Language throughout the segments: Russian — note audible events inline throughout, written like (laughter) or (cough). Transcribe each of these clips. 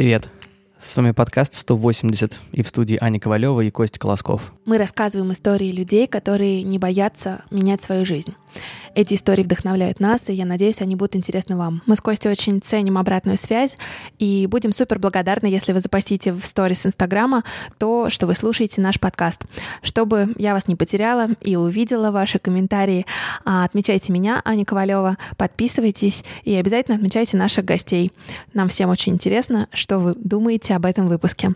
Привет. С вами подкаст 180 и в студии Аня Ковалева и Костя Колосков. Мы рассказываем истории людей, которые не боятся менять свою жизнь. Эти истории вдохновляют нас, и я надеюсь, они будут интересны вам. Мы с Костей очень ценим обратную связь и будем супер благодарны, если вы запостите в сторис Инстаграма то, что вы слушаете наш подкаст. Чтобы я вас не потеряла и увидела ваши комментарии, а, отмечайте меня, Аня Ковалева, подписывайтесь и обязательно отмечайте наших гостей. Нам всем очень интересно, что вы думаете об этом выпуске.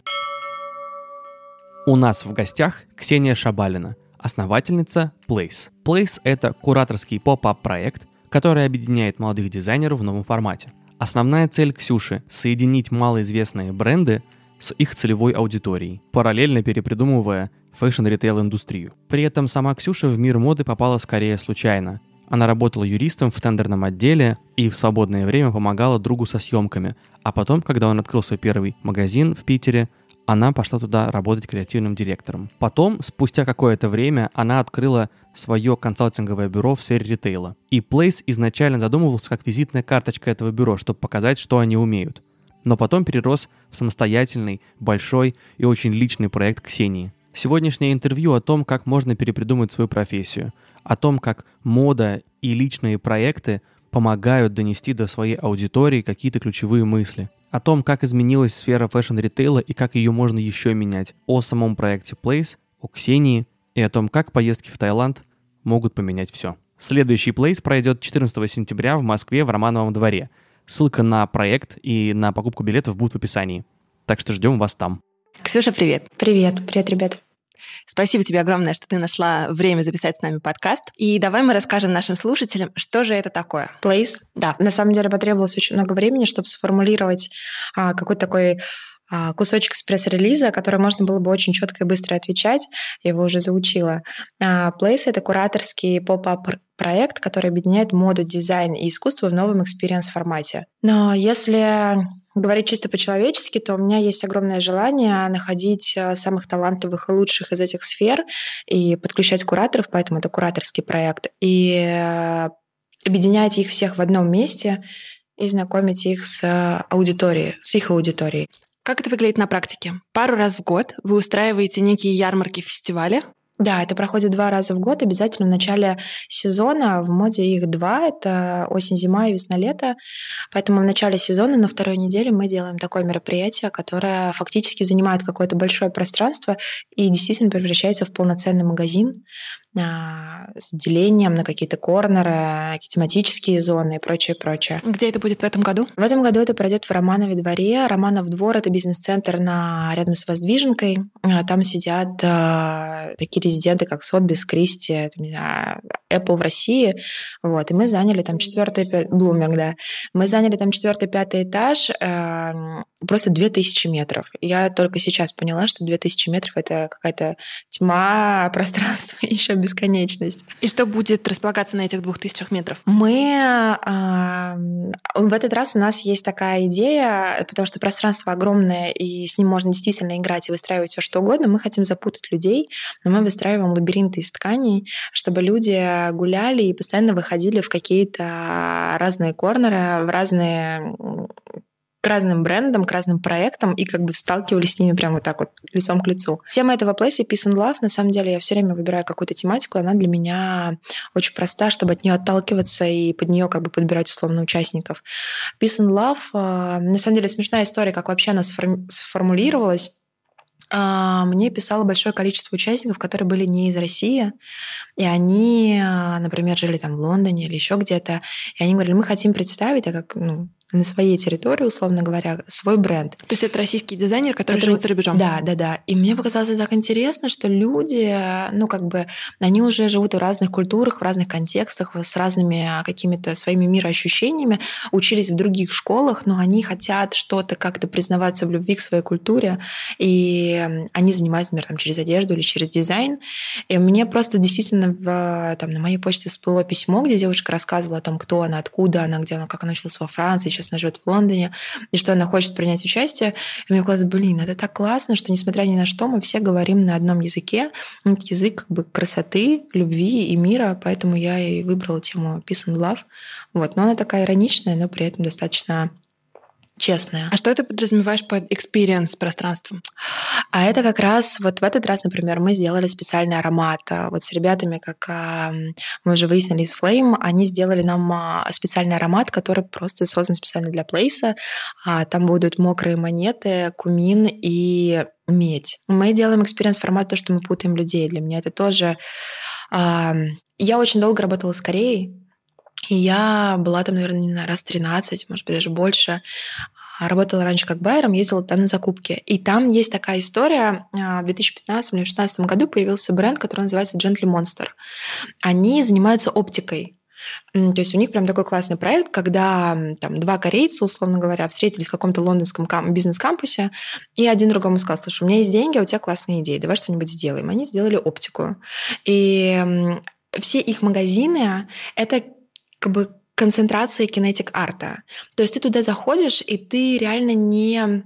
У нас в гостях Ксения Шабалина, основательница Place. Place — это кураторский pop-up проект, который объединяет молодых дизайнеров в новом формате. Основная цель Ксюши — соединить малоизвестные бренды с их целевой аудиторией, параллельно перепридумывая fashion-ритейл-индустрию. При этом сама Ксюша в мир моды попала скорее случайно. Она работала юристом в тендерном отделе и в свободное время помогала другу со съемками. А потом, когда он открыл свой первый магазин в Питере, она пошла туда работать креативным директором. Потом, спустя какое-то время, она открыла свое консалтинговое бюро в сфере ритейла. И Place изначально задумывался как визитная карточка этого бюро, чтобы показать, что они умеют. Но потом перерос в самостоятельный, большой и очень личный проект Ксении. Сегодняшнее интервью о том, как можно перепридумать свою профессию, о том, как мода и личные проекты помогают донести до своей аудитории какие-то ключевые мысли – о том, как изменилась сфера fashion-ритейла и как ее можно еще менять, о самом проекте Place, о Ксении и о том, как поездки в Таиланд могут поменять все. Следующий Place пройдет 14 сентября в Москве в Романовом дворе. Ссылка на проект и на покупку билетов будет в описании. Так что ждем вас там. Ксюша, привет. Привет, привет, ребят. Спасибо тебе огромное, что ты нашла время записать с нами подкаст. И давай мы расскажем нашим слушателям, что же это такое. Place? Да. На самом деле потребовалось очень много времени, чтобы сформулировать а, какой-то такой а, кусочек с пресс-релиза, который можно было бы очень четко и быстро отвечать. Я его уже заучила. А, Place — это кураторский pop-up проект, который объединяет моду, дизайн и искусство в новом experience-формате. Но если говорить чисто по-человечески, то у меня есть огромное желание находить э, самых талантливых и лучших из этих сфер и подключать кураторов, поэтому это кураторский проект, и э, объединять их всех в одном месте и знакомить их с аудиторией, с их аудиторией. Как это выглядит на практике? Пару раз в год вы устраиваете некие ярмарки, фестивали, да, это проходит два раза в год, обязательно в начале сезона. В моде их два, это осень, зима и весна-лето. Поэтому в начале сезона на второй неделе мы делаем такое мероприятие, которое фактически занимает какое-то большое пространство и действительно превращается в полноценный магазин а, с делением на какие-то корнеры, тематические зоны и прочее, прочее. Где это будет в этом году? В этом году это пройдет в Романове дворе. Романов двор — это бизнес-центр на, рядом с Воздвиженкой. А, там сидят э, такие резиденты, как Сотбис, Кристи, Apple в России. Вот. И мы заняли там четвертый, Bloomberg, да. Мы заняли там четвертый, пятый этаж, э, просто 2000 метров. Я только сейчас поняла, что 2000 метров — это какая-то тьма (laughs) пространства (laughs) еще бесконечность. И что будет располагаться на этих двух тысячах метров? Мы... Э, в этот раз у нас есть такая идея, потому что пространство огромное, и с ним можно действительно играть и выстраивать все что угодно. Мы хотим запутать людей, но мы выстраиваем лабиринты из тканей, чтобы люди гуляли и постоянно выходили в какие-то разные корнеры, в разные к разным брендам, к разным проектам и как бы сталкивались с ними прямо вот так вот лицом к лицу. Тема этого плейса Peace and Love, на самом деле, я все время выбираю какую-то тематику, она для меня очень проста, чтобы от нее отталкиваться и под нее как бы подбирать условно участников. Peace and Love, а, на самом деле, смешная история, как вообще она сформулировалась а, мне писало большое количество участников, которые были не из России, и они, а, например, жили там в Лондоне или еще где-то, и они говорили, мы хотим представить, а как ну, на своей территории, условно говоря, свой бренд. То есть это российский дизайнер, который, который живет за рубежом? Да, да, да. И мне показалось это так интересно, что люди, ну как бы, они уже живут в разных культурах, в разных контекстах, с разными какими-то своими мироощущениями, учились в других школах, но они хотят что-то как-то признаваться в любви к своей культуре, и они занимаются, например, там, через одежду или через дизайн. И мне просто действительно в, там, на моей почте всплыло письмо, где девушка рассказывала о том, кто она, откуда она, где она, как она училась во Франции, сейчас она живет в Лондоне, и что она хочет принять участие. И мне казалось, блин, это так классно, что несмотря ни на что, мы все говорим на одном языке. Это язык как бы красоты, любви и мира, поэтому я и выбрала тему Peace and Love. Вот. Но она такая ироничная, но при этом достаточно честная. А что ты подразумеваешь под experience пространством? А это как раз, вот в этот раз, например, мы сделали специальный аромат. А, вот с ребятами, как а, мы уже выяснили из Flame, они сделали нам а, специальный аромат, который просто создан специально для Place а. Там будут мокрые монеты, кумин и медь. Мы делаем experience формат то, что мы путаем людей. Для меня это тоже... Я очень долго работала с Кореей, и я была там, наверное, не знаю, раз 13, может быть, даже больше. А, работала раньше как байером, ездила туда на закупки. И там есть такая история. А, в 2015 или 2016 году появился бренд, который называется Gently Monster. Они занимаются оптикой. То есть у них прям такой классный проект, когда там два корейца, условно говоря, встретились в каком-то лондонском кам- бизнес-кампусе, и один другому сказал, слушай, у меня есть деньги, а у тебя классные идеи, давай что-нибудь сделаем. Они сделали оптику. И все их магазины — это как бы концентрация кинетик-арта. То есть ты туда заходишь, и ты реально не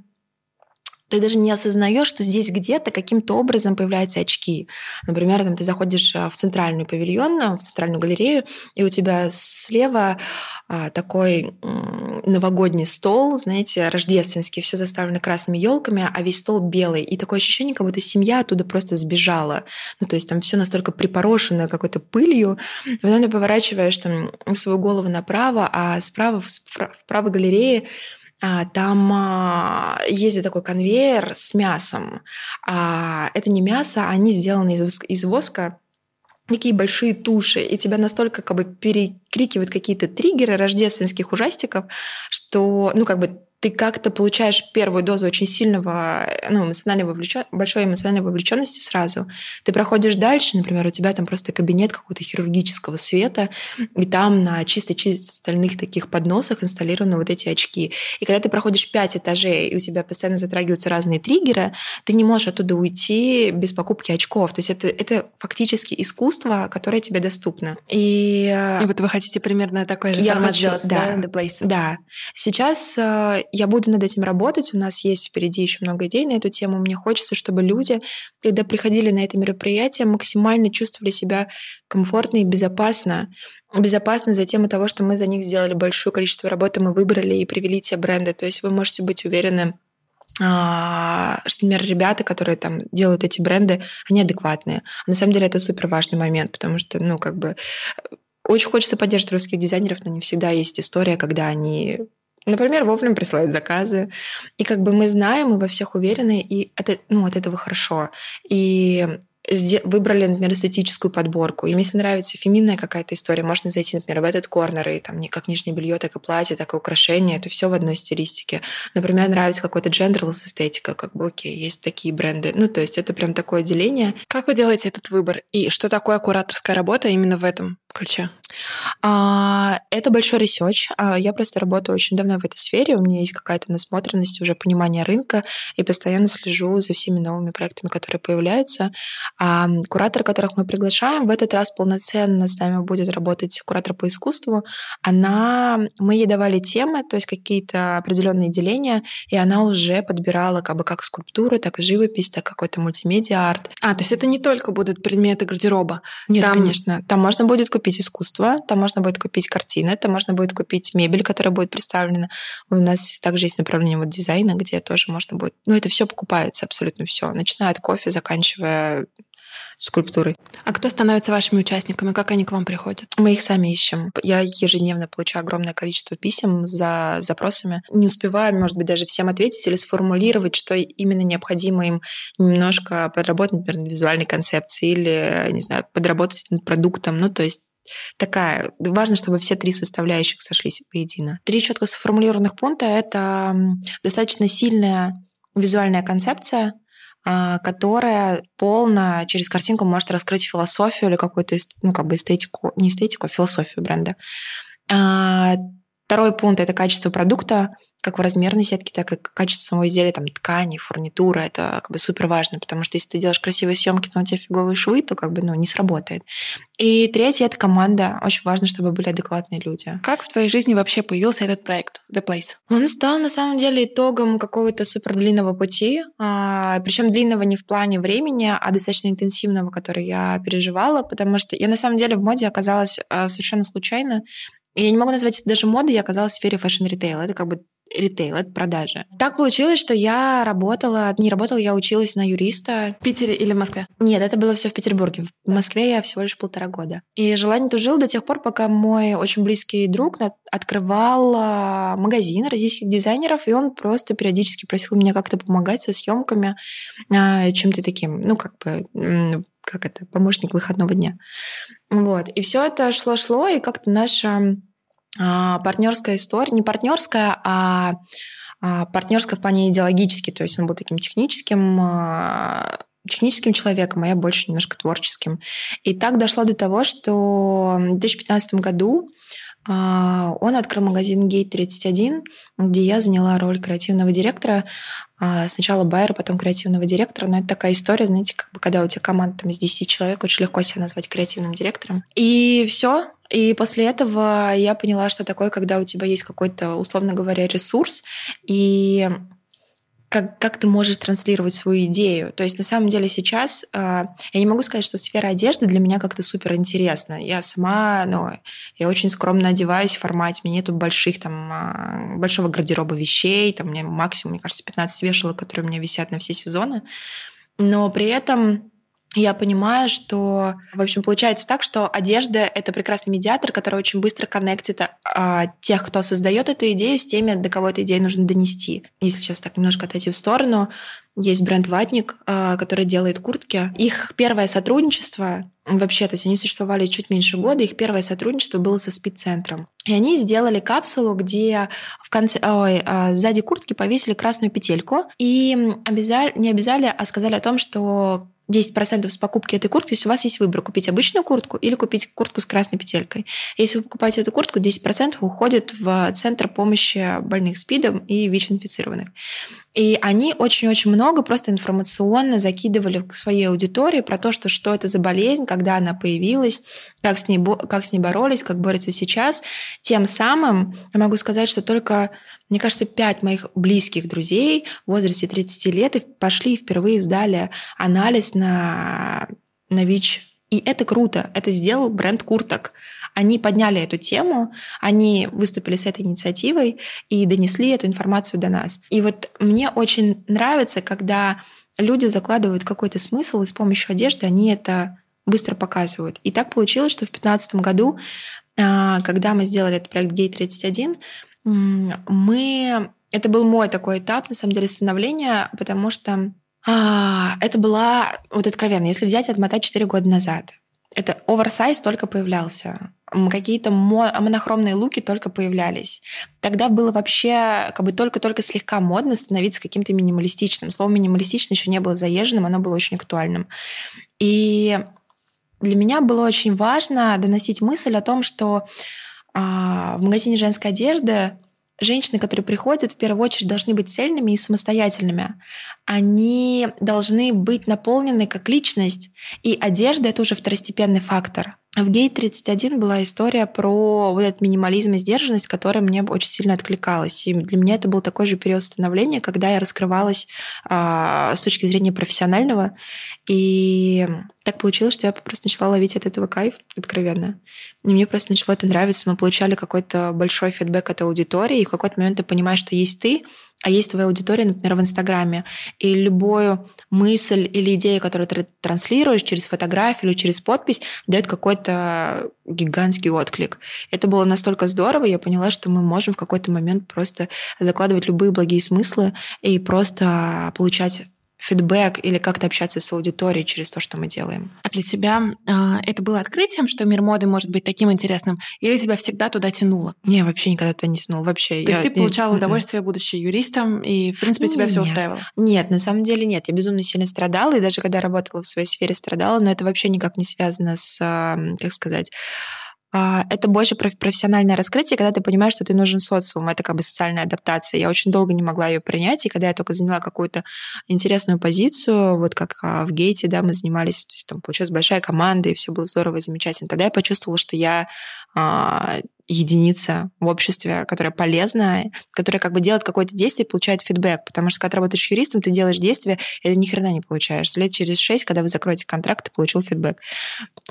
ты даже не осознаешь, что здесь где-то каким-то образом появляются очки. Например, там, ты заходишь а, в центральный павильон, в центральную галерею, и у тебя слева а, такой новогодний стол, знаете, рождественский, все заставлено красными елками, а весь стол белый. И такое ощущение, как будто семья оттуда просто сбежала. Ну, то есть там все настолько припорошено какой-то пылью. И потом ты поворачиваешь там свою голову направо, а справа, в правой галерее а, там а, ездит такой конвейер с мясом. А, это не мясо, они сделаны из воска, такие большие туши, и тебя настолько как бы перекрикивают какие-то триггеры рождественских ужастиков, что, ну, как бы ты как-то получаешь первую дозу очень сильного, ну, эмоциональной вовлечен... большой эмоциональной вовлеченности сразу. Ты проходишь дальше, например, у тебя там просто кабинет какого-то хирургического света, и там на чисто-чисто стальных таких подносах инсталлированы вот эти очки. И когда ты проходишь пять этажей, и у тебя постоянно затрагиваются разные триггеры, ты не можешь оттуда уйти без покупки очков. То есть это, это фактически искусство, которое тебе доступно. И, и вот вы хотите примерно такой же я формат хочу, да, да, The Place? Да. Сейчас э, я буду над этим работать. У нас есть впереди еще много идей на эту тему. Мне хочется, чтобы люди, когда приходили на это мероприятие, максимально чувствовали себя комфортно и безопасно. Безопасно за тему того, что мы за них сделали большое количество работы, мы выбрали и привели те бренды. То есть вы можете быть уверены, а, что, например, ребята, которые там делают эти бренды, они адекватные. На самом деле это супер важный момент, потому что, ну, как бы очень хочется поддерживать русских дизайнеров, но не всегда есть история, когда они Например, вовремя присылают заказы. И как бы мы знаем, мы во всех уверены, и это, ну, от этого хорошо. И выбрали, например, эстетическую подборку. Им если нравится феминная какая-то история, можно зайти, например, в этот корнер, и там как нижнее белье, так и платье, так и украшения. Это все в одной стилистике. Например, нравится какой-то genderless эстетика, как бы окей, есть такие бренды. Ну, то есть это прям такое деление. Как вы делаете этот выбор? И что такое кураторская работа именно в этом ключе? А, это большой research. А, я просто работаю очень давно в этой сфере. У меня есть какая-то насмотренность, уже понимание рынка, и постоянно слежу за всеми новыми проектами, которые появляются. А куратор, которых мы приглашаем, в этот раз полноценно с нами будет работать куратор по искусству. Она, мы ей давали темы, то есть какие-то определенные деления, и она уже подбирала как бы как скульптуры, так и живопись, так какой-то мультимедиа-арт. А, то есть это не только будут предметы гардероба? Нет, там... конечно. Там можно будет купить искусство, там можно будет купить картины, там можно будет купить мебель, которая будет представлена. У нас также есть направление вот дизайна, где тоже можно будет... Ну, это все покупается, абсолютно все, начиная от кофе, заканчивая скульптурой. А кто становится вашими участниками? Как они к вам приходят? Мы их сами ищем. Я ежедневно получаю огромное количество писем за запросами. Не успеваю, может быть, даже всем ответить или сформулировать, что именно необходимо им немножко подработать, например, над визуальной концепцией или, не знаю, подработать над продуктом. Ну, то есть такая. Важно, чтобы все три составляющих сошлись воедино. Три четко сформулированных пункта — это достаточно сильная визуальная концепция, а, которая полно через картинку может раскрыть философию или какую-то, ну, как бы эстетику, не эстетику, а философию бренда. Второй пункт — это качество продукта как в размерной сетке, так и качество самого изделия, там, ткани, фурнитура, это как бы супер важно, потому что если ты делаешь красивые съемки, но у тебя фиговые швы, то как бы, ну, не сработает. И третье — это команда. Очень важно, чтобы были адекватные люди. Как в твоей жизни вообще появился этот проект The Place? Он стал, на самом деле, итогом какого-то супер длинного пути, а, причем длинного не в плане времени, а достаточно интенсивного, который я переживала, потому что я, на самом деле, в моде оказалась а, совершенно случайно. Я не могу назвать это даже модой, я оказалась в сфере fashion-ритейла. Это как бы ритейл, это продажи. Так получилось, что я работала, не работала, я училась на юриста. В Питере или в Москве? Нет, это было все в Петербурге. В Москве я всего лишь полтора года. И жила не тужила до тех пор, пока мой очень близкий друг открывал а, магазин российских дизайнеров, и он просто периодически просил меня как-то помогать со съемками, а, чем-то таким, ну, как бы как это, помощник выходного дня. Вот. И все это шло-шло, и как-то наша а, партнерская история, не партнерская, а, а партнерская в плане идеологически, то есть он был таким техническим а, техническим человеком, а я больше немножко творческим. И так дошло до того, что в 2015 году а, он открыл магазин Gate 31, где я заняла роль креативного директора. А, сначала байера, потом креативного директора. Но это такая история, знаете, как бы когда у тебя команда там, из 10 человек, очень легко себя назвать креативным директором. И все. И после этого я поняла, что такое, когда у тебя есть какой-то, условно говоря, ресурс, и как, как ты можешь транслировать свою идею. То есть на самом деле сейчас э, я не могу сказать, что сфера одежды для меня как-то супер интересна. Я сама, ну, я очень скромно одеваюсь в формате, мне нету больших там, э, большого гардероба вещей, там у меня максимум, мне кажется, 15 вешалок, которые у меня висят на все сезоны. Но при этом я понимаю, что, в общем, получается так, что одежда — это прекрасный медиатор, который очень быстро коннектит а, тех, кто создает эту идею, с теми, до кого эту идею нужно донести. Если сейчас так немножко отойти в сторону, есть бренд «Ватник», а, который делает куртки. Их первое сотрудничество вообще, то есть они существовали чуть меньше года, их первое сотрудничество было со спид-центром. И они сделали капсулу, где в конце, ой, а, сзади куртки повесили красную петельку и обязали, не обязали, а сказали о том, что 10% с покупки этой куртки, есть у вас есть выбор, купить обычную куртку или купить куртку с красной петелькой. Если вы покупаете эту куртку, 10% уходит в Центр помощи больных СПИДом и ВИЧ-инфицированных. И они очень-очень много просто информационно закидывали к своей аудитории про то, что, что это за болезнь, когда она появилась, как с, ней, как с ней боролись, как борются сейчас. Тем самым я могу сказать, что только, мне кажется, пять моих близких друзей в возрасте 30 лет пошли и впервые сдали анализ на, на ВИЧ. И это круто. Это сделал бренд курток. Они подняли эту тему, они выступили с этой инициативой и донесли эту информацию до нас. И вот мне очень нравится, когда люди закладывают какой-то смысл, и с помощью одежды они это быстро показывают. И так получилось, что в 2015 году, а, когда мы сделали этот проект Gay 31, мы... Это был мой такой этап, на самом деле, становления, потому что а, это была, вот откровенно, если взять отмотать 4 года назад, это оверсайз только появлялся. Какие-то монохромные луки только появлялись. Тогда было вообще как бы только-только слегка модно становиться каким-то минималистичным. Слово минималистичный еще не было заезженным, оно было очень актуальным. И для меня было очень важно доносить мысль о том, что а, в магазине женской одежды женщины, которые приходят, в первую очередь должны быть цельными и самостоятельными. Они должны быть наполнены как личность. И одежда — это уже второстепенный фактор. В Гей 31 была история про вот этот минимализм и сдержанность, которая мне очень сильно откликалась. И для меня это был такой же период становления, когда я раскрывалась а, с точки зрения профессионального. И так получилось, что я просто начала ловить от этого кайф откровенно. И мне просто начало это нравиться. Мы получали какой-то большой фидбэк от аудитории, и в какой-то момент ты понимаешь, что есть ты, а есть твоя аудитория, например, в Инстаграме, и любую мысль или идею, которую ты транслируешь через фотографию или через подпись, дает какой-то гигантский отклик. Это было настолько здорово, я поняла, что мы можем в какой-то момент просто закладывать любые благие смыслы и просто получать фидбэк или как-то общаться с аудиторией через то, что мы делаем. А для тебя э, это было открытием, что мир моды может быть таким интересным, или тебя всегда туда тянуло? Не, вообще никогда туда не тянуло. Вообще. То я, есть ты получала я... удовольствие, будучи юристом, и, в принципе, тебя нет. все устраивало? Нет, на самом деле нет. Я безумно сильно страдала, и даже когда работала в своей сфере, страдала, но это вообще никак не связано с, как сказать, это больше профессиональное раскрытие, когда ты понимаешь, что ты нужен социуму. Это как бы социальная адаптация. Я очень долго не могла ее принять, и когда я только заняла какую-то интересную позицию, вот как а, в Гейте, да, мы занимались, то есть там получилась большая команда, и все было здорово и замечательно. Тогда я почувствовала, что я а, единица в обществе, которая полезная, которая как бы делает какое-то действие и получает фидбэк. Потому что когда ты работаешь юристом, ты делаешь действие, и ты ни хрена не получаешь. Лет через шесть, когда вы закроете контракт, ты получил фидбэк.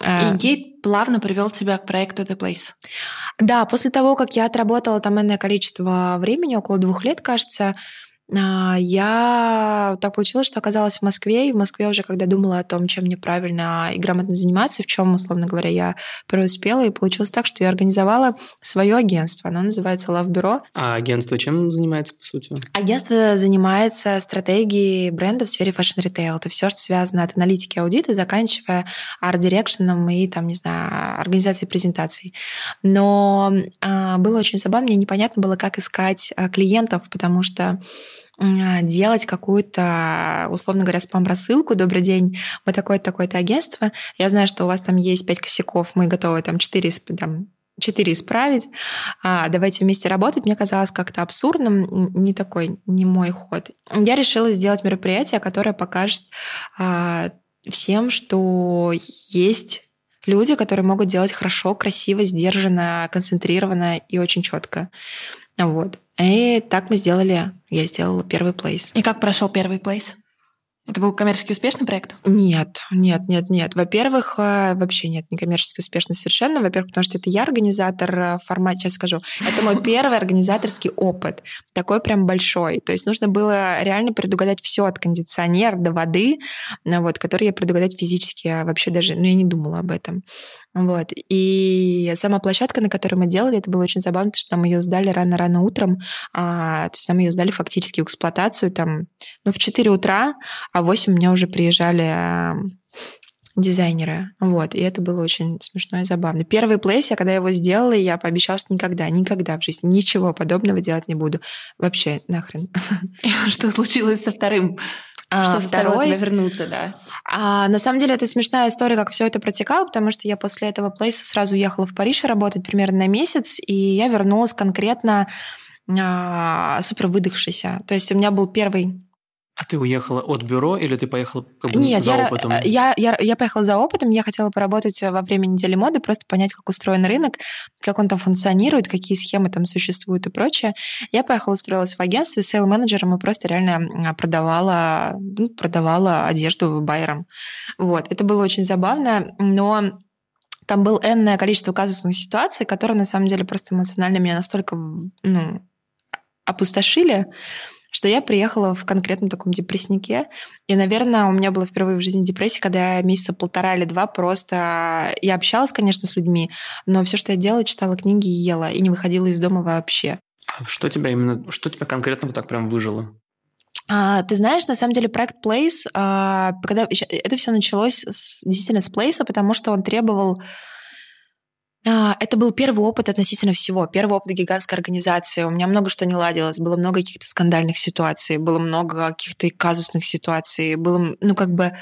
А, и гейт плавно привел тебя к проекту The Place. Да, после того, как я отработала там энное количество времени, около двух лет, кажется, я так получилось, что оказалась в Москве, и в Москве уже, когда думала о том, чем мне правильно и грамотно заниматься, в чем, условно говоря, я преуспела, и получилось так, что я организовала свое агентство. Оно называется Love Bureau. А агентство чем занимается, по сути? Агентство занимается стратегией бренда в сфере fashion-ритейл. Это все, что связано от аналитики аудита, заканчивая art direction ом и, там, не знаю, организацией презентаций. Но а, было очень забавно, мне непонятно было, как искать а, клиентов, потому что а, делать какую-то, условно говоря, спам-рассылку. Добрый день, мы такое-то, такое-то агентство. Я знаю, что у вас там есть пять косяков, мы готовы там четыре там, четыре исправить, а, давайте вместе работать, мне казалось как-то абсурдным, не такой, не мой ход. Я решила сделать мероприятие, которое покажет а, всем, что есть люди, которые могут делать хорошо, красиво, сдержанно, концентрированно и очень четко. Вот. И так мы сделали, я сделала первый плейс. И как прошел первый плейс? Это был коммерчески успешный проект? Нет, нет, нет, нет. Во-первых, э, вообще нет, не коммерчески успешный совершенно. Во-первых, потому что это я организатор э, формат, сейчас скажу. Это мой первый организаторский опыт. Такой прям большой. То есть нужно было реально предугадать все от кондиционера до воды, э, вот, который я предугадать физически вообще даже, ну, я не думала об этом. Вот. И сама площадка, на которой мы делали, это было очень забавно, потому что там ее сдали рано-рано утром. А, то есть там ее сдали фактически в эксплуатацию там, ну, в 4 утра, а в 8 у меня уже приезжали а, дизайнеры. Вот. И это было очень смешно и забавно. Первый плейс, я когда его сделала, я пообещала, что никогда, никогда в жизни ничего подобного делать не буду. Вообще, нахрен. (laughs) Что случилось со вторым? А, что второй... тебя вернуться, да. А, на самом деле это смешная история, как все это протекало, потому что я после этого плейса сразу уехала в Париж работать примерно на месяц, и я вернулась конкретно а, супер выдохшейся. То есть у меня был первый а ты уехала от бюро или ты поехала как бы Нет, за я, опытом? Я, я, я поехала за опытом, я хотела поработать во время недели моды, просто понять, как устроен рынок, как он там функционирует, какие схемы там существуют и прочее. Я поехала, устроилась в агентстве с сейл-менеджером и просто реально продавала, ну, продавала одежду байерам. Вот. Это было очень забавно, но там было энное количество казусных ситуаций, которые на самом деле просто эмоционально меня настолько ну, опустошили, что я приехала в конкретном таком депресснике. И, наверное, у меня была впервые в жизни депрессия, когда я месяца полтора или два просто... Я общалась, конечно, с людьми, но все, что я делала, читала книги и ела, и не выходила из дома вообще. А что тебя именно... Что тебя конкретно вот так прям выжило? А, ты знаешь, на самом деле проект Place, а, когда это все началось с, действительно с Place, потому что он требовал это был первый опыт относительно всего. Первый опыт гигантской организации. У меня много что не ладилось. Было много каких-то скандальных ситуаций, было много каких-то казусных ситуаций. Было, ну, как бы...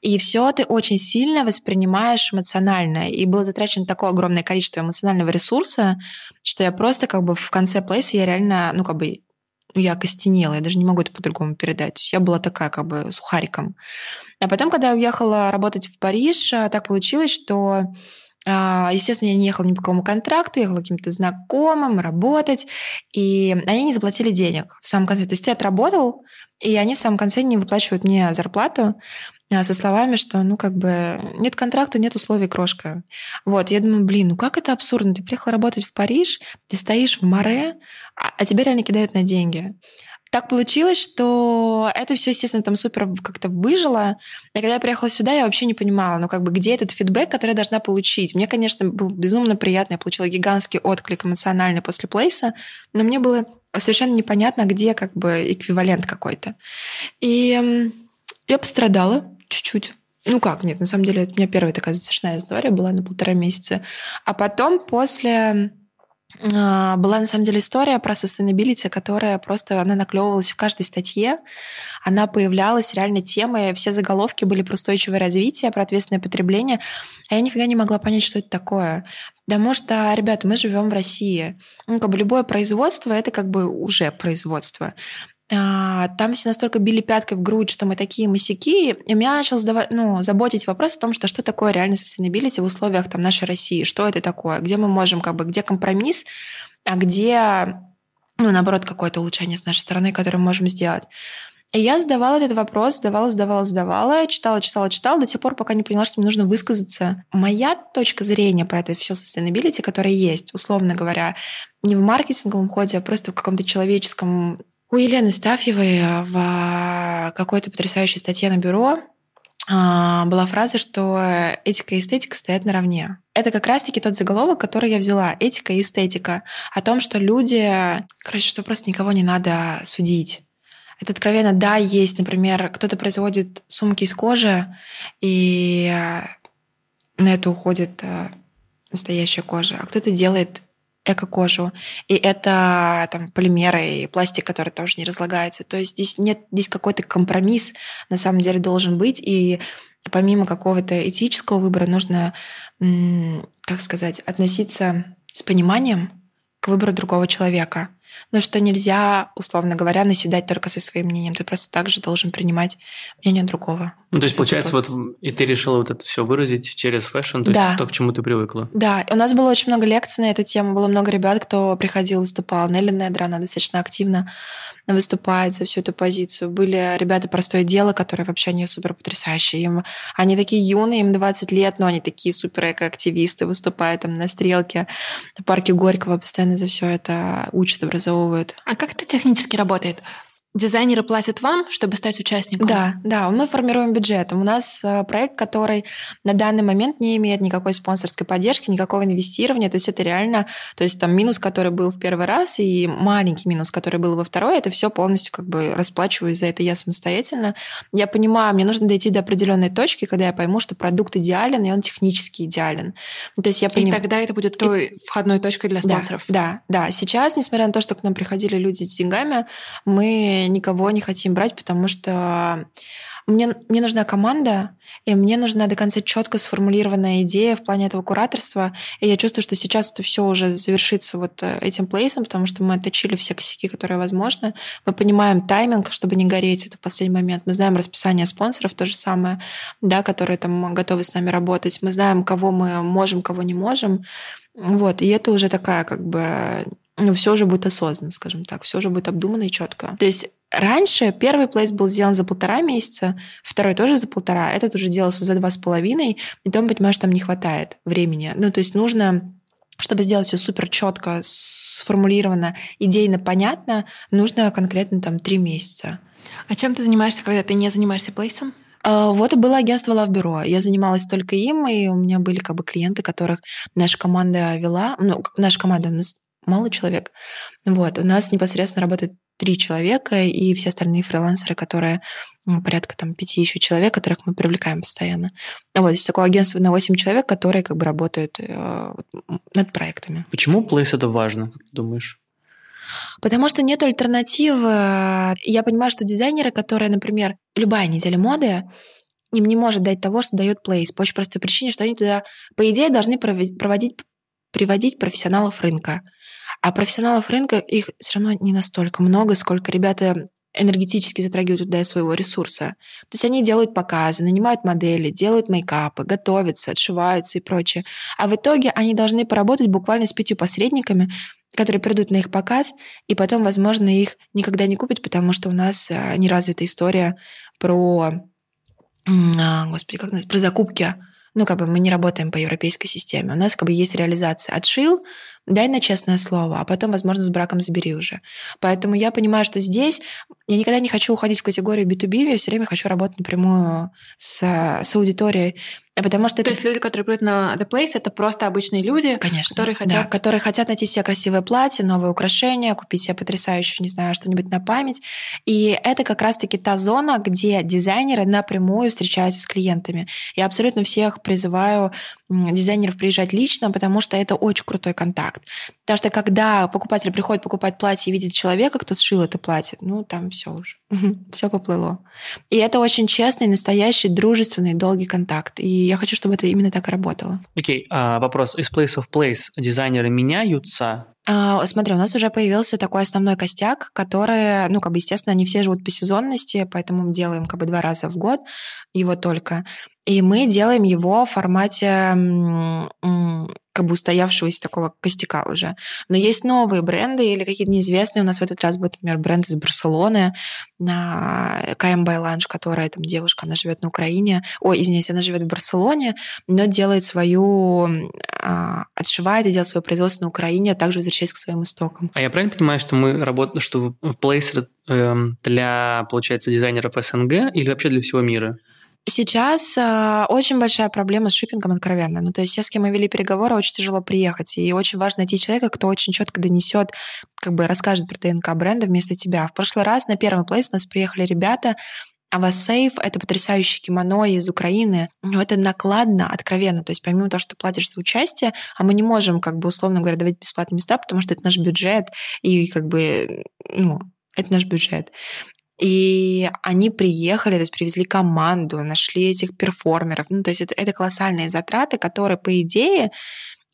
И все ты очень сильно воспринимаешь эмоционально. И было затрачено такое огромное количество эмоционального ресурса, что я просто как бы в конце плейса я реально, ну, как бы я костенела, я даже не могу это по-другому передать. Я была такая как бы сухариком. А потом, когда я уехала работать в Париж, а, так получилось, что а, естественно, я не ехала ни по какому контракту, ехала каким-то знакомым работать, и они не заплатили денег в самом конце. То есть ты отработал, и они в самом конце не выплачивают мне зарплату а, со словами, что, ну, как бы, нет контракта, нет условий, крошка. Вот, я думаю, блин, ну как это абсурдно? Ты приехала работать в Париж, ты стоишь в море, а, а тебя реально кидают на деньги так получилось, что это все, естественно, там супер как-то выжило. И когда я приехала сюда, я вообще не понимала, ну, как бы, где этот фидбэк, который я должна получить. Мне, конечно, был безумно приятно. Я получила гигантский отклик эмоциональный после плейса, но мне было совершенно непонятно, где как бы эквивалент какой-то. И я пострадала чуть-чуть. Ну как, нет, на самом деле, это у меня первая такая затяжная история была на полтора месяца. А потом, после была на самом деле история про sustainability, которая просто она наклевывалась в каждой статье. Она появлялась реально темой. Все заголовки были про устойчивое развитие, про ответственное потребление. А я нифига не могла понять, что это такое. Потому что, ребята, мы живем в России. Ну, как бы любое производство это как бы уже производство. А, там все настолько били пяткой в грудь, что мы такие масяки, и меня начал задавать, ну, заботить вопрос о том, что что такое реально sustainability в условиях там, нашей России, что это такое, где мы можем, как бы, где компромисс, а где, ну, наоборот, какое-то улучшение с нашей стороны, которое мы можем сделать. И я задавала этот вопрос, задавала, задавала, задавала, читала, читала, читала до тех пор, пока не поняла, что мне нужно высказаться. Моя точка зрения про это все sustainability, которое есть, условно говоря, не в маркетинговом ходе, а просто в каком-то человеческом у Елены Стафьевой э, в какой-то потрясающей статье на бюро а, была фраза, что этика и эстетика стоят наравне. Это как раз-таки тот заголовок, который я взяла. Этика и эстетика. О том, что люди... Короче, что просто никого не надо судить. Это откровенно, да, есть, например, кто-то производит сумки из кожи, и на это уходит э, настоящая кожа, а кто-то делает эко-кожу. И это там полимеры и пластик, который тоже не разлагается. То есть здесь нет, здесь какой-то компромисс на самом деле должен быть. И помимо какого-то этического выбора нужно, как сказать, относиться с пониманием к выбору другого человека. Но что нельзя, условно говоря, наседать только со своим мнением. Ты просто также должен принимать мнение другого. Ну, то есть, получается, вот и ты решила вот это все выразить через fashion, то да. есть то, к чему ты привыкла. Да, и у нас было очень много лекций на эту тему, было много ребят, кто приходил, выступал. Нелли Недра, она достаточно активно выступает за всю эту позицию. Были ребята «Простое дело», которые вообще не супер потрясающие. Им, они такие юные, им 20 лет, но они такие супер эко-активисты, выступают там на стрелке, в парке Горького, постоянно за все это учат, образовывают. А как это технически работает? Дизайнеры платят вам, чтобы стать участником? Да, да, мы формируем бюджет. У нас э, проект, который на данный момент не имеет никакой спонсорской поддержки, никакого инвестирования. То есть это реально, то есть там минус, который был в первый раз, и маленький минус, который был во второй, это все полностью как бы расплачиваюсь за это я самостоятельно. Я понимаю, мне нужно дойти до определенной точки, когда я пойму, что продукт идеален, и он технически идеален. То есть я поним... И тогда это будет той и... входной точкой для спонсоров. Да, да, да. Сейчас, несмотря на то, что к нам приходили люди с деньгами, мы никого не хотим брать, потому что мне, мне нужна команда, и мне нужна до конца четко сформулированная идея в плане этого кураторства. И я чувствую, что сейчас это все уже завершится вот э, этим плейсом, потому что мы отточили все косяки, которые возможны. Мы понимаем тайминг, чтобы не гореть это в последний момент. Мы знаем расписание спонсоров, то же самое, да, которые там готовы с нами работать. Мы знаем, кого мы можем, кого не можем. Вот, и это уже такая как бы все уже будет осознанно, скажем так, все уже будет обдуманно и четко. То есть Раньше первый плейс был сделан за полтора месяца, второй тоже за полтора, этот уже делался за два с половиной, и то мы понимаем, что там не хватает времени. Ну, то есть нужно чтобы сделать все супер четко, сформулировано, идейно понятно, нужно конкретно там три месяца. А чем ты занимаешься, когда ты не занимаешься плейсом? А, вот и было агентство Love Bureau. Я занималась только им, и у меня были как бы клиенты, которых наша команда вела. Ну, наша команда, у нас мало человек. Вот, у нас непосредственно работает три человека и все остальные фрилансеры, которые ну, порядка там пяти еще человек, которых мы привлекаем постоянно. Вот, есть такое агентство на 8 человек, которые как бы работают э, над проектами. Почему Place это важно, как ты думаешь? Потому что нет альтернативы. Я понимаю, что дизайнеры, которые, например, любая неделя моды, им не может дать того, что дает Place, по очень простой причине, что они туда, по идее, должны проводить, приводить профессионалов рынка. А профессионалов рынка их все равно не настолько много, сколько ребята энергетически затрагивают туда своего ресурса. То есть они делают показы, нанимают модели, делают мейкапы, готовятся, отшиваются и прочее. А в итоге они должны поработать буквально с пятью посредниками, которые придут на их показ, и потом, возможно, их никогда не купят, потому что у нас а, не развита история про, а, господи, как называется, про закупки. Ну, как бы мы не работаем по европейской системе. У нас как бы есть реализация. Отшил, дай на честное слово, а потом, возможно, с браком забери уже. Поэтому я понимаю, что здесь я никогда не хочу уходить в категорию B2B, я все время хочу работать напрямую с, с аудиторией. Потому что То это... есть люди, которые придут на The Place, это просто обычные люди, Конечно, которые хотят... Да, которые хотят найти себе красивое платье, новые украшения, купить себе потрясающее, не знаю, что-нибудь на память. И это как раз-таки та зона, где дизайнеры напрямую встречаются с клиентами. Я абсолютно всех призываю дизайнеров приезжать лично, потому что это очень крутой контакт. Потому что когда покупатель приходит покупать платье и видит человека, кто сшил это платье, ну там все уже, (laughs) все поплыло. И это очень честный, настоящий, дружественный, долгий контакт. И я хочу, чтобы это именно так работало. Окей, okay. а, вопрос. Из Place of Place дизайнеры меняются А, смотри, у нас уже появился такой основной костяк, который, ну, как бы, естественно, они все живут по сезонности, поэтому мы делаем как бы два раза в год его только. И мы делаем его в формате как бы устоявшегося такого костяка уже. Но есть новые бренды или какие-то неизвестные. У нас в этот раз будет, например, бренд из Барселоны, КМ Байланж, которая там девушка, она живет на Украине. Ой, извините, она живет в Барселоне, но делает свою, а, отшивает и делает свое производство на Украине, а также возвращаясь к своим истокам. А я правильно понимаю, что мы работаем, что в Placer э, для, получается, дизайнеров СНГ или вообще для всего мира? Сейчас э, очень большая проблема с шиппингом откровенно. Ну, то есть все, с кем мы вели переговоры, очень тяжело приехать. И очень важно найти человека, кто очень четко донесет, как бы расскажет про ДНК бренда вместо тебя. В прошлый раз на первый плейс у нас приехали ребята, а вас сейф — это потрясающее кимоно из Украины. Но это накладно, откровенно. То есть помимо того, что ты платишь за участие, а мы не можем, как бы, условно говоря, давать бесплатные места, потому что это наш бюджет, и как бы, ну, это наш бюджет. И они приехали, то есть привезли команду, нашли этих перформеров. Ну, то есть это, это колоссальные затраты, которые, по идее,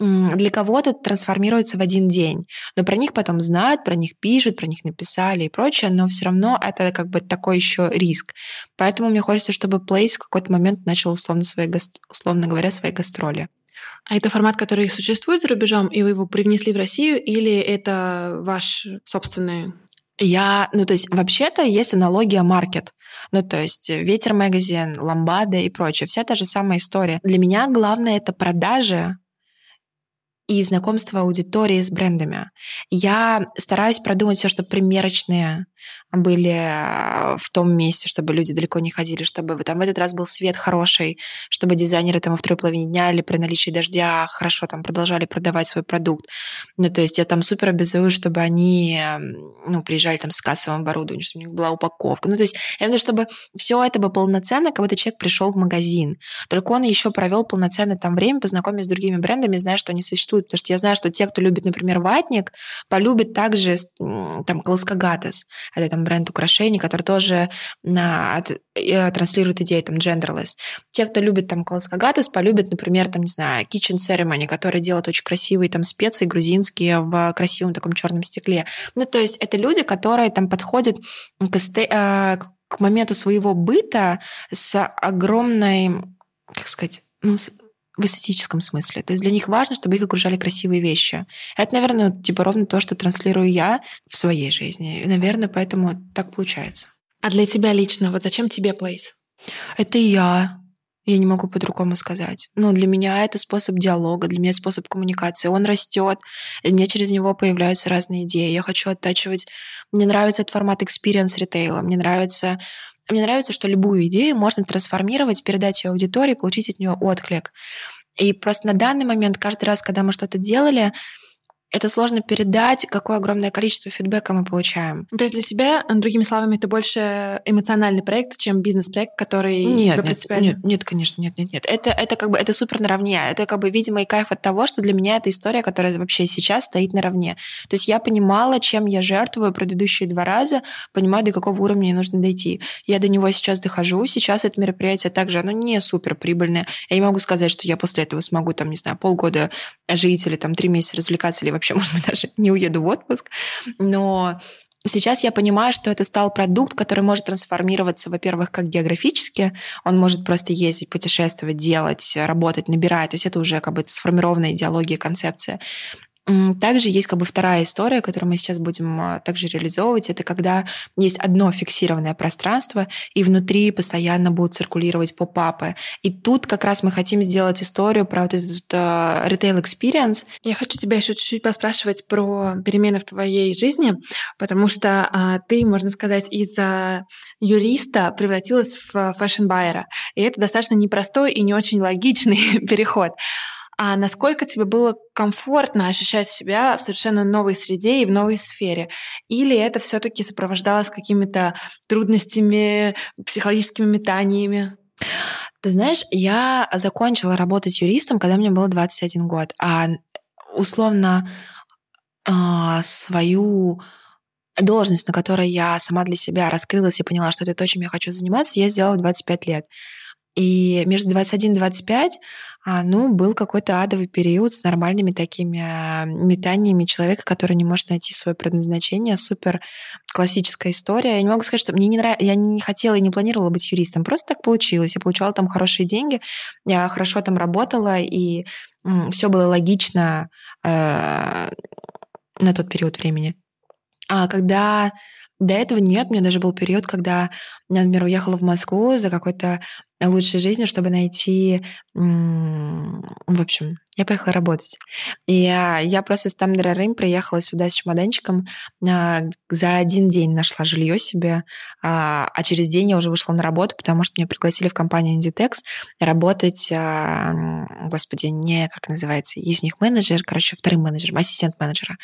для кого-то трансформируются в один день. Но про них потом знают, про них пишут, про них написали и прочее, но все равно это как бы такой еще риск. Поэтому мне хочется, чтобы Place в какой-то момент начал условно, свои, условно говоря, свои гастроли. А это формат, который существует за рубежом, и вы его привнесли в Россию, или это ваш собственный я, ну, то есть, вообще-то есть аналогия маркет. Ну, то есть, Ветер магазин, Ламбада и прочее. Вся та же самая история. Для меня главное это продажи и знакомство аудитории с брендами. Я стараюсь продумать все, что примерочные были э, в том месте, чтобы люди далеко не ходили, чтобы там в этот раз был свет хороший, чтобы дизайнеры там во второй половине дня или при наличии дождя хорошо там продолжали продавать свой продукт. Ну, то есть я там супер обязую, чтобы они ну, приезжали там с кассовым оборудованием, чтобы у них была упаковка. Ну, то есть я имею чтобы все это было полноценно, как будто человек пришел в магазин. Только он еще провел полноценное там время, познакомившись с другими брендами, зная, что они существуют. Потому что я знаю, что те, кто любит, например, ватник, полюбят также там Колоскогатес. Это там бренд украшений, который тоже на, от, э, транслирует идею там genderless. Те, кто любит там Колоскогатес, полюбят, например, там, не знаю, Kitchen Ceremony, который делает очень красивые там специи грузинские в красивом таком черном стекле. Ну, то есть это люди, которые там подходят к, эсте, э, к моменту своего быта с огромной, как сказать, ну, с, в эстетическом смысле. То есть для них важно, чтобы их окружали красивые вещи. Это, наверное, типа ровно то, что транслирую я в своей жизни. И, наверное, поэтому так получается. А для тебя лично, вот зачем тебе Place? Это я. Я не могу по-другому сказать. Но для меня это способ диалога, для меня способ коммуникации. Он растет, и мне через него появляются разные идеи. Я хочу оттачивать. Мне нравится этот формат experience ритейла. Мне нравится мне нравится, что любую идею можно трансформировать, передать ее аудитории, получить от нее отклик. И просто на данный момент, каждый раз, когда мы что-то делали, это сложно передать, какое огромное количество фидбэка мы получаем. То есть для тебя, другими словами, это больше эмоциональный проект, чем бизнес-проект, который нет, тебе нет, принципиально... Нет, нет, конечно, нет, нет, нет. Это, это как бы это супер наравне. Это как бы, видимо, и кайф от того, что для меня это история, которая вообще сейчас стоит наравне. То есть я понимала, чем я жертвую предыдущие два раза, понимаю, до какого уровня мне нужно дойти. Я до него сейчас дохожу. Сейчас это мероприятие также, оно не супер прибыльное. Я не могу сказать, что я после этого смогу, там, не знаю, полгода жить или там три месяца развлекаться или вообще, (laughs) может быть, даже не уеду в отпуск. Но Сейчас я понимаю, что это стал продукт, который может трансформироваться, во-первых, как географически, он может просто ездить, путешествовать, делать, работать, набирать, то есть это уже как бы сформированная идеология, концепция. Также есть как бы вторая история, которую мы сейчас будем а, также реализовывать. Это когда есть одно фиксированное пространство, и внутри постоянно будут циркулировать pop-up ы. И тут как раз мы хотим сделать историю про вот этот э, retail experience. Я хочу тебя еще чуть-чуть поспрашивать про перемены в твоей жизни, потому что а, ты, можно сказать, из а, юриста превратилась в fashion-байера. И это достаточно непростой и не очень логичный (laughs) переход. А насколько тебе было комфортно ощущать себя в совершенно новой среде и в новой сфере? Или это все-таки сопровождалось какими-то трудностями, психологическими метаниями? Ты знаешь, я закончила работать юристом, когда мне было 21 год, а условно а, свою должность, на которой я сама для себя раскрылась и поняла, что это то, чем я хочу заниматься, я сделала в 25 лет. И между 21 и 25 А, ну, был какой-то адовый период с нормальными такими а, метаниями человека, который не может найти свое предназначение. Супер классическая история. Я не могу сказать, что мне не нравится, я не хотела и не планировала быть юристом. Просто так получилось. Я получала там хорошие деньги, я хорошо там работала, и все было логично э, на тот период времени. А когда до этого нет, у меня даже был период, когда я, например, уехала в Москву за какой-то лучшей жизнью, чтобы найти... В общем, я поехала работать. И я, я просто с Тамдрарым приехала сюда с чемоданчиком. А, за один день нашла жилье себе, а, а через день я уже вышла на работу, потому что меня пригласили в компанию Inditex работать, а, господи, не как называется, есть у них менеджер, короче, вторым менеджером, ассистент менеджера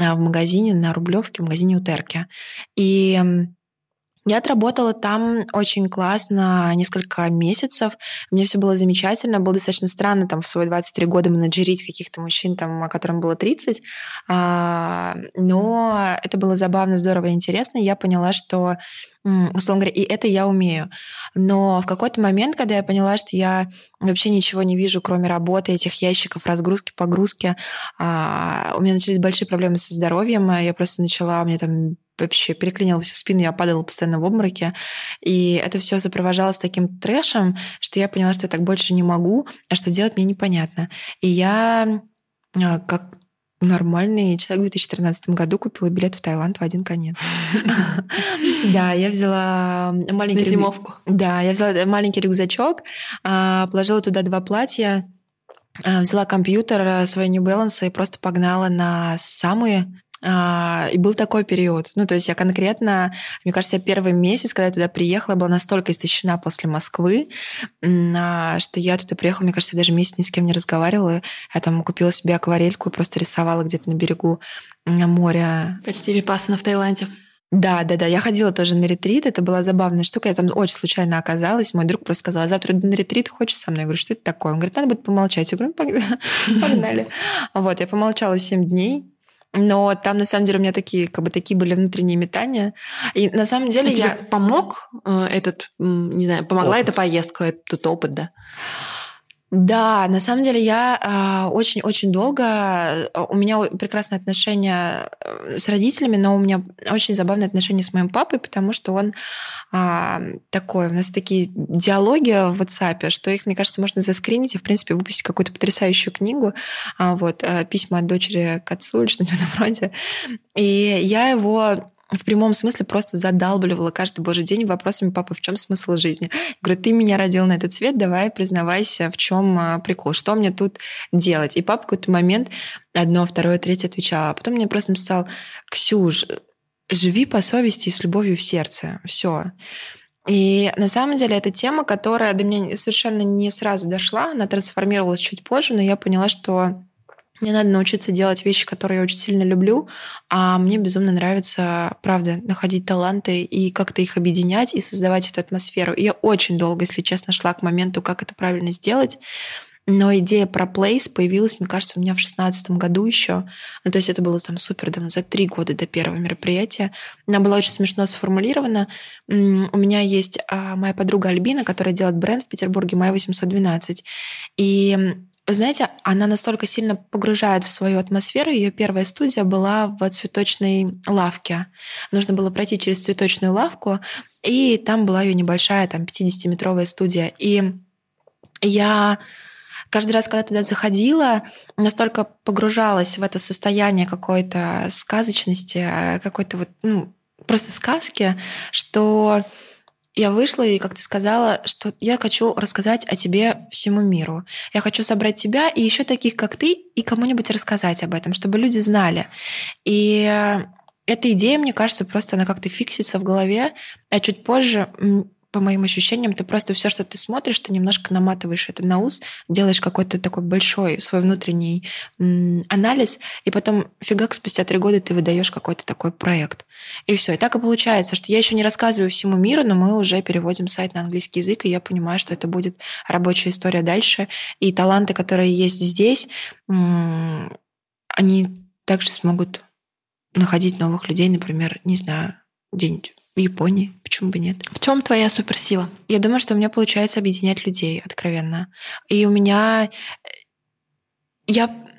в магазине на Рублевке, в магазине у Терки. И я отработала там очень классно несколько месяцев. Мне все было замечательно. Было достаточно странно там в свои 23 года менеджерить каких-то мужчин, там, которым было 30. А, но это было забавно, здорово и интересно. Я поняла, что условно говоря, и это я умею. Но в какой-то момент, когда я поняла, что я вообще ничего не вижу, кроме работы, этих ящиков, разгрузки, погрузки, а, у меня начались большие проблемы со здоровьем. Я просто начала, меня там вообще переклинило всю спину, я падала постоянно в обмороке. И это все сопровождалось таким трэшем, что я поняла, что я так больше не могу, а что делать мне непонятно. И я а, как нормальный человек в 2013 году купила билет в Таиланд в один конец. (laughs) Да, я взяла маленький... зимовку. Да, я взяла маленький рюкзачок, а, положила туда два платья, а, взяла компьютер, свой New Balance и просто погнала на самые и был такой период. Ну, то есть я конкретно, мне кажется, я первый месяц, когда я туда приехала, была настолько истощена после Москвы, а, что я туда приехала, мне кажется, я даже месяц ни с кем не разговаривала. Я там купила себе акварельку и просто рисовала где-то на берегу моря. Почти випассана в Таиланде. Да, да, да. Я ходила тоже на ретрит. Это была забавная штука. Я там очень случайно оказалась. Мой друг просто сказал, завтра на ретрит хочешь со мной? Я говорю, что это такое? Он говорит, надо будет помолчать. Я говорю, «Ну, (laughs) погнали. Вот, я помолчала 7 дней. Но там, на самом деле, у меня такие, как бы, такие были внутренние метания. И на самом деле а я... Помог э, этот, не знаю, помогла опыт. эта поездка, этот опыт, да? Да, на самом деле я очень-очень долго... Э, у меня прекрасные отношения э, с родителями, но у меня очень забавные отношения с моим папой, потому что он а, такой... У нас такие диалоги в WhatsApp, что их, мне кажется, можно заскринить и, в принципе, выпустить какую-то потрясающую книгу. А, вот, э, письма от дочери к отцу или что-нибудь (laughs) в этом роде. И я его в прямом смысле просто задалбливала каждый божий день вопросами «Папа, в чем смысл жизни?» Я говорю, ты меня родил на этот свет, давай признавайся, в чем а, прикол, что мне тут делать? И папа в какой-то момент одно, второе, третье отвечал. А потом мне просто написал, Ксюш, живи по совести и с любовью в сердце. Все. И на самом деле это тема, которая до меня совершенно не сразу дошла, она трансформировалась чуть позже, но я поняла, что мне надо научиться делать вещи, которые я очень сильно люблю, а мне безумно нравится, правда, находить таланты и как-то их объединять и создавать эту атмосферу. И я очень долго, если честно, шла к моменту, как это правильно сделать. Но идея про Place появилась, мне кажется, у меня в шестнадцатом году еще. Ну, то есть это было там супер давно, за три года до первого мероприятия. Она была очень смешно сформулирована. У меня есть а, моя подруга Альбина, которая делает бренд в Петербурге Май 812. И знаете, она настолько сильно погружает в свою атмосферу. Ее первая студия была в цветочной лавке. Нужно было пройти через цветочную лавку, и там была ее небольшая, там, 50-метровая студия. И я каждый раз, когда туда заходила, настолько погружалась в это состояние какой-то сказочности, какой-то вот, ну, просто сказки, что я вышла и, как ты сказала, что я хочу рассказать о тебе всему миру. Я хочу собрать тебя и еще таких, как ты, и кому-нибудь рассказать об этом, чтобы люди знали. И эта идея, мне кажется, просто она как-то фиксится в голове, а чуть позже по моим ощущениям, ты просто все, что ты смотришь, ты немножко наматываешь это на ус, делаешь какой-то такой большой свой внутренний анализ, и потом фигак спустя три года ты выдаешь какой-то такой проект. И все. И так и получается, что я еще не рассказываю всему миру, но мы уже переводим сайт на английский язык, и я понимаю, что это будет рабочая история дальше. И таланты, которые есть здесь, они также смогут находить новых людей, например, не знаю, где-нибудь Японии. Почему бы нет? В чем твоя суперсила? Я думаю, что у меня получается объединять людей, откровенно. И у меня... Э, я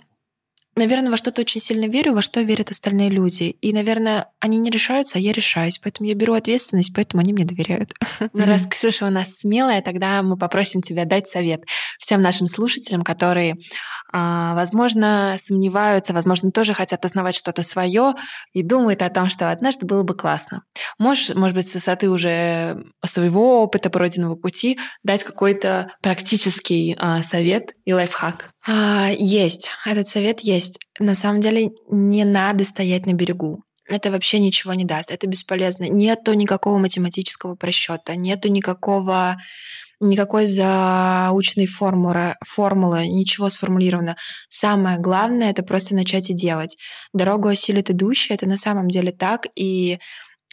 наверное, во что-то очень сильно верю, во что верят остальные люди. И, наверное, они не решаются, а я решаюсь. Поэтому я беру ответственность, поэтому они мне доверяют. Ну, раз Ксюша у нас смелая, тогда мы попросим тебя дать совет всем нашим слушателям, которые, а, возможно, сомневаются, возможно, тоже хотят основать что-то свое и думают о том, что однажды было бы классно. Можешь, может быть, с высоты уже своего опыта пройденного пути дать какой-то практический а, совет и лайфхак? А, есть. Этот совет есть. На самом деле не надо стоять на берегу. Это вообще ничего не даст. Это бесполезно. Нету никакого математического просчета, нету никакого никакой заученной формулы, формулы, ничего сформулировано. Самое главное — это просто начать и делать. Дорогу осилит идущий, это на самом деле так, и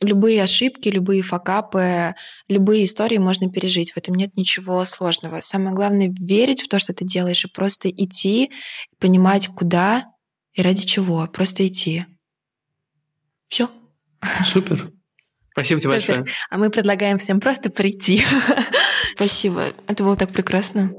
любые ошибки, любые факапы, любые истории можно пережить. В этом нет ничего сложного. Самое главное — верить в то, что ты делаешь, и просто идти, понимать, куда и ради чего. Просто идти. Все. Супер. Спасибо тебе Супер. большое. А мы предлагаем всем просто прийти. (laughs) Спасибо. Это было так прекрасно.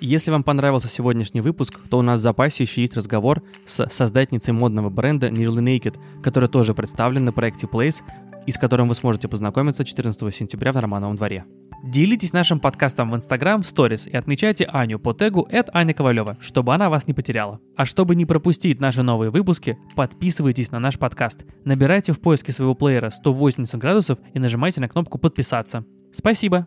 Если вам понравился сегодняшний выпуск, то у нас в запасе еще есть разговор с создательницей модного бренда Nearly Naked, который тоже представлен на проекте Place и с которым вы сможете познакомиться 14 сентября в Романовом дворе. Делитесь нашим подкастом в Инстаграм в сторис и отмечайте Аню по тегу Аня Ковалева, чтобы она вас не потеряла. А чтобы не пропустить наши новые выпуски, подписывайтесь на наш подкаст. Набирайте в поиске своего плеера 180 градусов и нажимайте на кнопку «Подписаться». Спасибо!